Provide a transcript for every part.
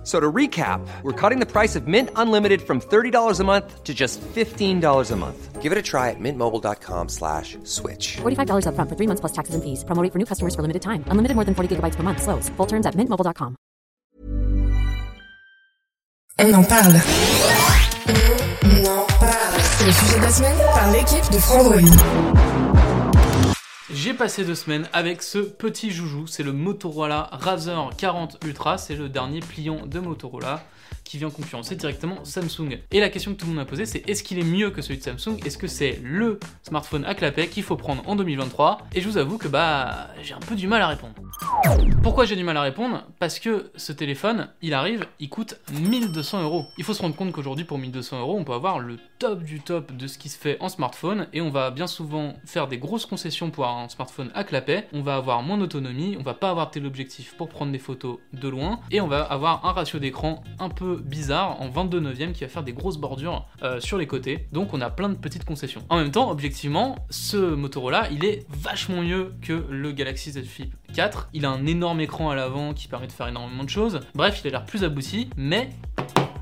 F- So to recap, we're cutting the price of Mint Unlimited from $30 a month to just $15 a month. Give it a try at mintmobile.com slash switch. $45 upfront for three months plus taxes and fees. Promo rate for new customers for limited time. Unlimited more than 40 gigabytes per month. Slows. Full terms at mintmobile.com. On en parle. On en parle. C'est le sujet de la semaine par l'équipe de Frandroid. J'ai passé deux semaines avec ce petit joujou, c'est le Motorola Razr 40 Ultra, c'est le dernier pliant de Motorola qui vient concurrencer directement Samsung. Et la question que tout le monde m'a posée, c'est est-ce qu'il est mieux que celui de Samsung? Est-ce que c'est le smartphone à clapet qu'il faut prendre en 2023 Et je vous avoue que bah j'ai un peu du mal à répondre. Pourquoi j'ai du mal à répondre? Parce que ce téléphone, il arrive, il coûte 1200 euros. Il faut se rendre compte qu'aujourd'hui, pour 1200 euros, on peut avoir le top du top de ce qui se fait en smartphone et on va bien souvent faire des grosses concessions pour un smartphone à clapet. On va avoir moins d'autonomie, on va pas avoir tel objectif pour prendre des photos de loin et on va avoir un ratio d'écran un peu bizarre en 22 neuvième qui va faire des grosses bordures euh, sur les côtés. Donc on a plein de petites concessions. En même temps, objectivement, ce Motorola, il est vachement mieux que le Galaxy Z Flip 4. Il a un énorme écran à l'avant qui permet de faire énormément de choses. Bref, il a l'air plus abouti, mais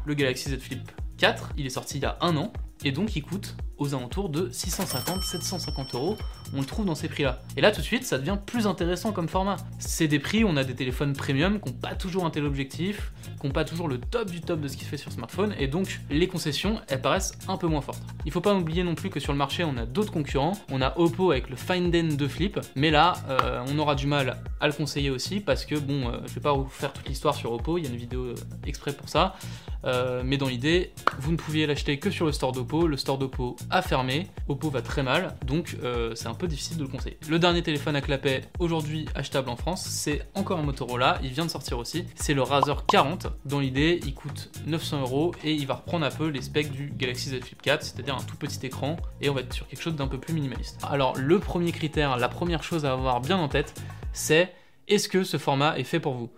le Galaxy Z Flip 4, il est sorti il y a un an, et donc il coûte aux alentours de 650-750 euros. On le trouve dans ces prix-là. Et là, tout de suite, ça devient plus intéressant comme format. C'est des prix, on a des téléphones premium qui n'ont pas toujours un tel objectif, qui n'ont pas toujours le top du top de ce qui se fait sur smartphone, et donc les concessions, elles paraissent un peu moins fortes. Il faut pas oublier non plus que sur le marché, on a d'autres concurrents. On a Oppo avec le Find N 2 Flip, mais là, euh, on aura du mal à le conseiller aussi parce que bon, euh, je vais pas vous faire toute l'histoire sur Oppo, il y a une vidéo euh, exprès pour ça. Euh, mais dans l'idée, vous ne pouviez l'acheter que sur le store d'Oppo. Le store d'Oppo a fermé. Oppo va très mal, donc euh, c'est un peu difficile de le conseiller. Le dernier téléphone à clapet aujourd'hui achetable en France, c'est encore un Motorola. Il vient de sortir aussi. C'est le Razer 40. Dans l'idée, il coûte 900 euros et il va reprendre un peu les specs du Galaxy Z Flip 4, c'est-à-dire un tout petit écran. Et on va être sur quelque chose d'un peu plus minimaliste. Alors, le premier critère, la première chose à avoir bien en tête, c'est est-ce que ce format est fait pour vous?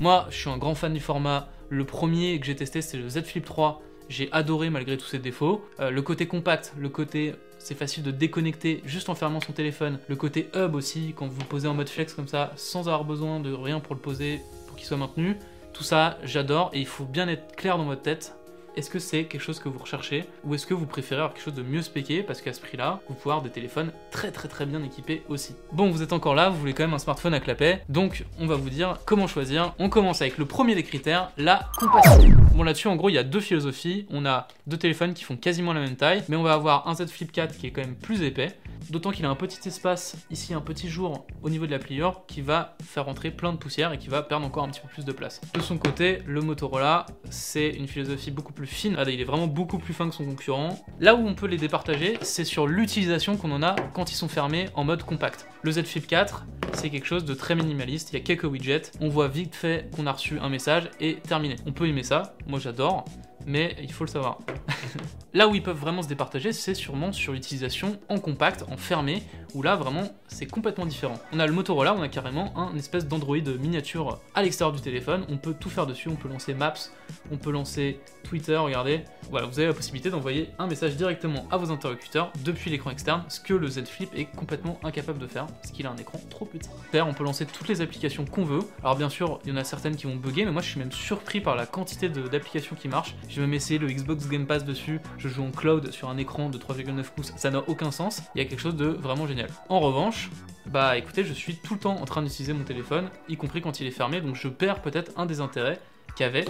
Moi, je suis un grand fan du format. Le premier que j'ai testé, c'est le Z Flip 3. J'ai adoré malgré tous ses défauts. Euh, le côté compact, le côté c'est facile de déconnecter juste en fermant son téléphone. Le côté hub aussi, quand vous le posez en mode flex comme ça, sans avoir besoin de rien pour le poser, pour qu'il soit maintenu. Tout ça, j'adore et il faut bien être clair dans votre tête. Est-ce que c'est quelque chose que vous recherchez ou est-ce que vous préférez avoir quelque chose de mieux spéqué parce qu'à ce prix-là, vous pouvez avoir des téléphones très très très bien équipés aussi. Bon, vous êtes encore là, vous voulez quand même un smartphone à clapet, donc on va vous dire comment choisir. On commence avec le premier des critères, la compacité. Bon là-dessus, en gros, il y a deux philosophies. On a deux téléphones qui font quasiment la même taille, mais on va avoir un Z Flip 4 qui est quand même plus épais, d'autant qu'il a un petit espace ici, un petit jour au niveau de la pliure qui va faire rentrer plein de poussière et qui va perdre encore un petit peu plus de place. De son côté, le Motorola, c'est une philosophie beaucoup plus fine. Ah, il est vraiment beaucoup plus fin que son concurrent. Là où on peut les départager, c'est sur l'utilisation qu'on en a quand ils sont fermés en mode compact. Le Z Flip 4, c'est quelque chose de très minimaliste. Il y a quelques widgets. On voit vite fait qu'on a reçu un message et terminé. On peut aimer ça. Moi, j'adore. Mais il faut le savoir. là où ils peuvent vraiment se départager, c'est sûrement sur l'utilisation en compact, en fermé, où là vraiment c'est complètement différent. On a le Motorola, on a carrément un espèce d'Android miniature à l'extérieur du téléphone, on peut tout faire dessus, on peut lancer Maps, on peut lancer Twitter, regardez. Voilà, vous avez la possibilité d'envoyer un message directement à vos interlocuteurs depuis l'écran externe, ce que le Z Flip est complètement incapable de faire, parce qu'il a un écran trop petit. On peut lancer toutes les applications qu'on veut. Alors bien sûr, il y en a certaines qui vont bugger, mais moi je suis même surpris par la quantité d'applications qui marchent. J'ai même essayé le Xbox Game Pass dessus, joue en cloud sur un écran de 3,9 pouces, ça n'a aucun sens. Il y a quelque chose de vraiment génial. En revanche, bah écoutez, je suis tout le temps en train d'utiliser mon téléphone, y compris quand il est fermé, donc je perds peut-être un des intérêts qu'avait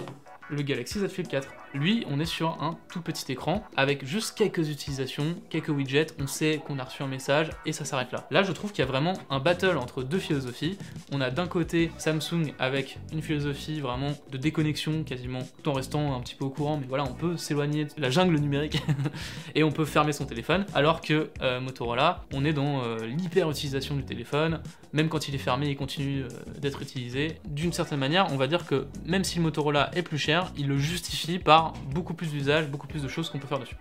le Galaxy Z Flip 4. Lui, on est sur un tout petit écran avec juste quelques utilisations, quelques widgets, on sait qu'on a reçu un message et ça s'arrête là. Là, je trouve qu'il y a vraiment un battle entre deux philosophies. On a d'un côté Samsung avec une philosophie vraiment de déconnexion quasiment tout en restant un petit peu au courant, mais voilà, on peut s'éloigner de la jungle numérique et on peut fermer son téléphone, alors que euh, Motorola, on est dans euh, l'hyper utilisation du téléphone, même quand il est fermé, il continue euh, d'être utilisé. D'une certaine manière, on va dire que même si le Motorola est plus cher, il le justifie par beaucoup plus d'usages, beaucoup plus de choses qu'on peut faire dessus.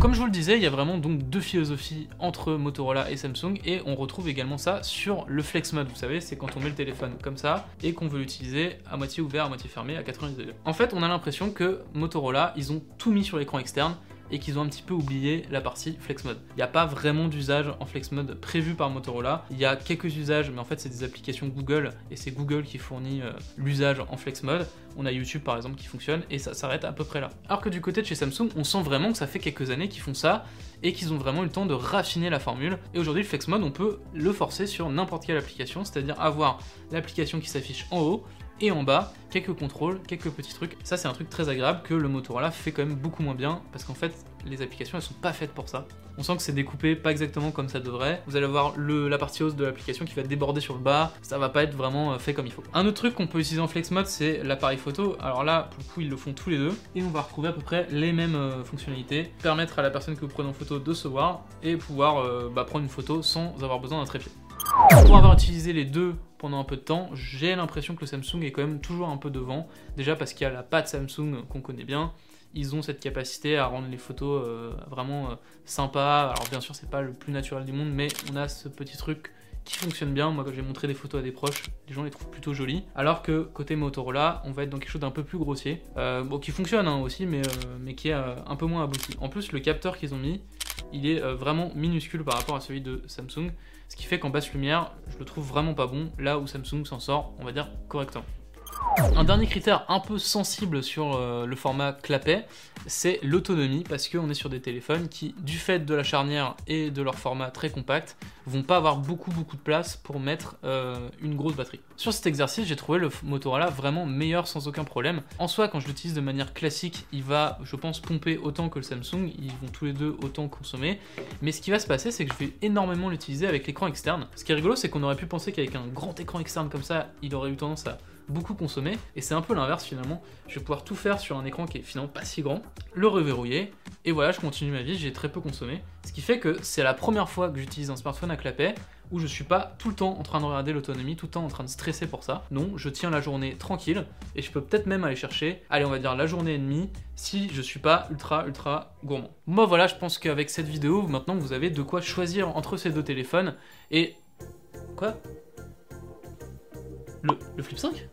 Comme je vous le disais, il y a vraiment donc deux philosophies entre Motorola et Samsung et on retrouve également ça sur le flex mode. Vous savez, c'est quand on met le téléphone comme ça et qu'on veut l'utiliser à moitié ouvert, à moitié fermé, à 90 degrés. En fait, on a l'impression que Motorola, ils ont tout mis sur l'écran externe et qu'ils ont un petit peu oublié la partie flex mode. Il n'y a pas vraiment d'usage en flex mode prévu par Motorola. Il y a quelques usages, mais en fait c'est des applications Google et c'est Google qui fournit euh, l'usage en flex mode. On a YouTube par exemple qui fonctionne et ça s'arrête à peu près là. Alors que du côté de chez Samsung, on sent vraiment que ça fait quelques années qu'ils font ça et qu'ils ont vraiment eu le temps de raffiner la formule. Et aujourd'hui, le flex mode, on peut le forcer sur n'importe quelle application, c'est-à-dire avoir l'application qui s'affiche en haut et en bas, quelques contrôles, quelques petits trucs. Ça, c'est un truc très agréable que le Motorola fait quand même beaucoup moins bien parce qu'en fait, les applications elles sont pas faites pour ça. On sent que c'est découpé pas exactement comme ça devrait. Vous allez avoir la partie hausse de l'application qui va déborder sur le bas. Ça va pas être vraiment euh, fait comme il faut. Un autre truc qu'on peut utiliser en flex mode, c'est l'appareil photo. Alors là, pour le coup, ils le font tous les deux. Et on va retrouver à peu près les mêmes euh, fonctionnalités. Permettre à la personne que vous prenez en photo de se voir et pouvoir euh, bah, prendre une photo sans avoir besoin d'un trépied. Pour avoir utilisé les deux pendant un peu de temps, j'ai l'impression que le Samsung est quand même toujours un peu devant. Déjà parce qu'il y a la patte Samsung qu'on connaît bien. Ils ont cette capacité à rendre les photos euh, vraiment euh, sympas. Alors bien sûr, c'est pas le plus naturel du monde, mais on a ce petit truc qui fonctionne bien. Moi, quand j'ai montré des photos à des proches, les gens les trouvent plutôt jolies. Alors que côté Motorola, on va être dans quelque chose d'un peu plus grossier. Euh, bon, qui fonctionne hein, aussi, mais, mais qui est un peu moins abouti. En plus, le capteur qu'ils ont mis, il est vraiment minuscule par rapport à celui de Samsung. Ce qui fait qu'en basse lumière, je le trouve vraiment pas bon, là où Samsung s'en sort, on va dire, correctement. Un dernier critère un peu sensible sur euh, le format clapet, c'est l'autonomie, parce qu'on est sur des téléphones qui, du fait de la charnière et de leur format très compact, vont pas avoir beaucoup beaucoup de place pour mettre euh, une grosse batterie. Sur cet exercice, j'ai trouvé le Motorola vraiment meilleur sans aucun problème. En soi, quand je l'utilise de manière classique, il va, je pense, pomper autant que le Samsung, ils vont tous les deux autant consommer. Mais ce qui va se passer, c'est que je vais énormément l'utiliser avec l'écran externe. Ce qui est rigolo, c'est qu'on aurait pu penser qu'avec un grand écran externe comme ça, il aurait eu tendance à beaucoup consommer, et c'est un peu l'inverse finalement. Je vais pouvoir tout faire sur un écran qui est finalement pas si grand, le reverrouiller, et voilà, je continue ma vie, j'ai très peu consommé. Ce qui fait que c'est la première fois que j'utilise un smartphone à clapet où je suis pas tout le temps en train de regarder l'autonomie, tout le temps en train de stresser pour ça. Non, je tiens la journée tranquille et je peux peut-être même aller chercher, allez, on va dire la journée et demie si je suis pas ultra ultra gourmand. Moi voilà, je pense qu'avec cette vidéo, maintenant vous avez de quoi choisir entre ces deux téléphones et quoi? Le, le Flip 5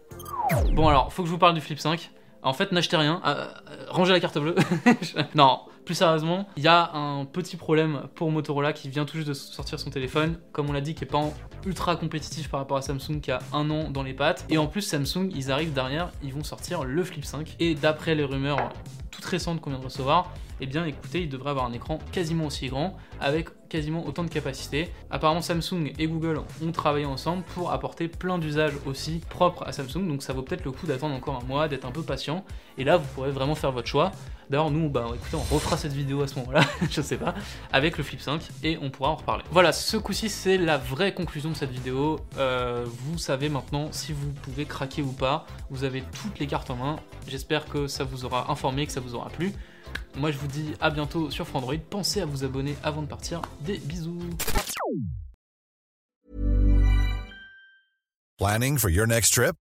Bon alors, faut que je vous parle du Flip 5. En fait, n'achetez rien, euh, euh, rangez la carte bleue. non, plus sérieusement, il y a un petit problème pour Motorola qui vient tout juste de sortir son téléphone, comme on l'a dit, qui est pas ultra compétitif par rapport à Samsung qui a un an dans les pattes. Et en plus, Samsung, ils arrivent derrière, ils vont sortir le Flip 5. Et d'après les rumeurs toutes récentes qu'on vient de recevoir, eh bien écoutez, il devrait avoir un écran quasiment aussi grand, avec quasiment autant de capacité. Apparemment Samsung et Google ont travaillé ensemble pour apporter plein d'usages aussi propres à Samsung, donc ça vaut peut-être le coup d'attendre encore un mois, d'être un peu patient, et là vous pourrez vraiment faire votre choix. D'ailleurs nous, bah écoutez, on refera cette vidéo à ce moment-là, je sais pas, avec le Flip 5, et on pourra en reparler. Voilà, ce coup-ci c'est la vraie conclusion de cette vidéo. Euh, vous savez maintenant si vous pouvez craquer ou pas, vous avez toutes les cartes en main. J'espère que ça vous aura informé, que ça vous aura plu. Moi je vous dis à bientôt sur Frandroid. Pensez à vous abonner avant de partir. Des bisous. Planning for your next trip?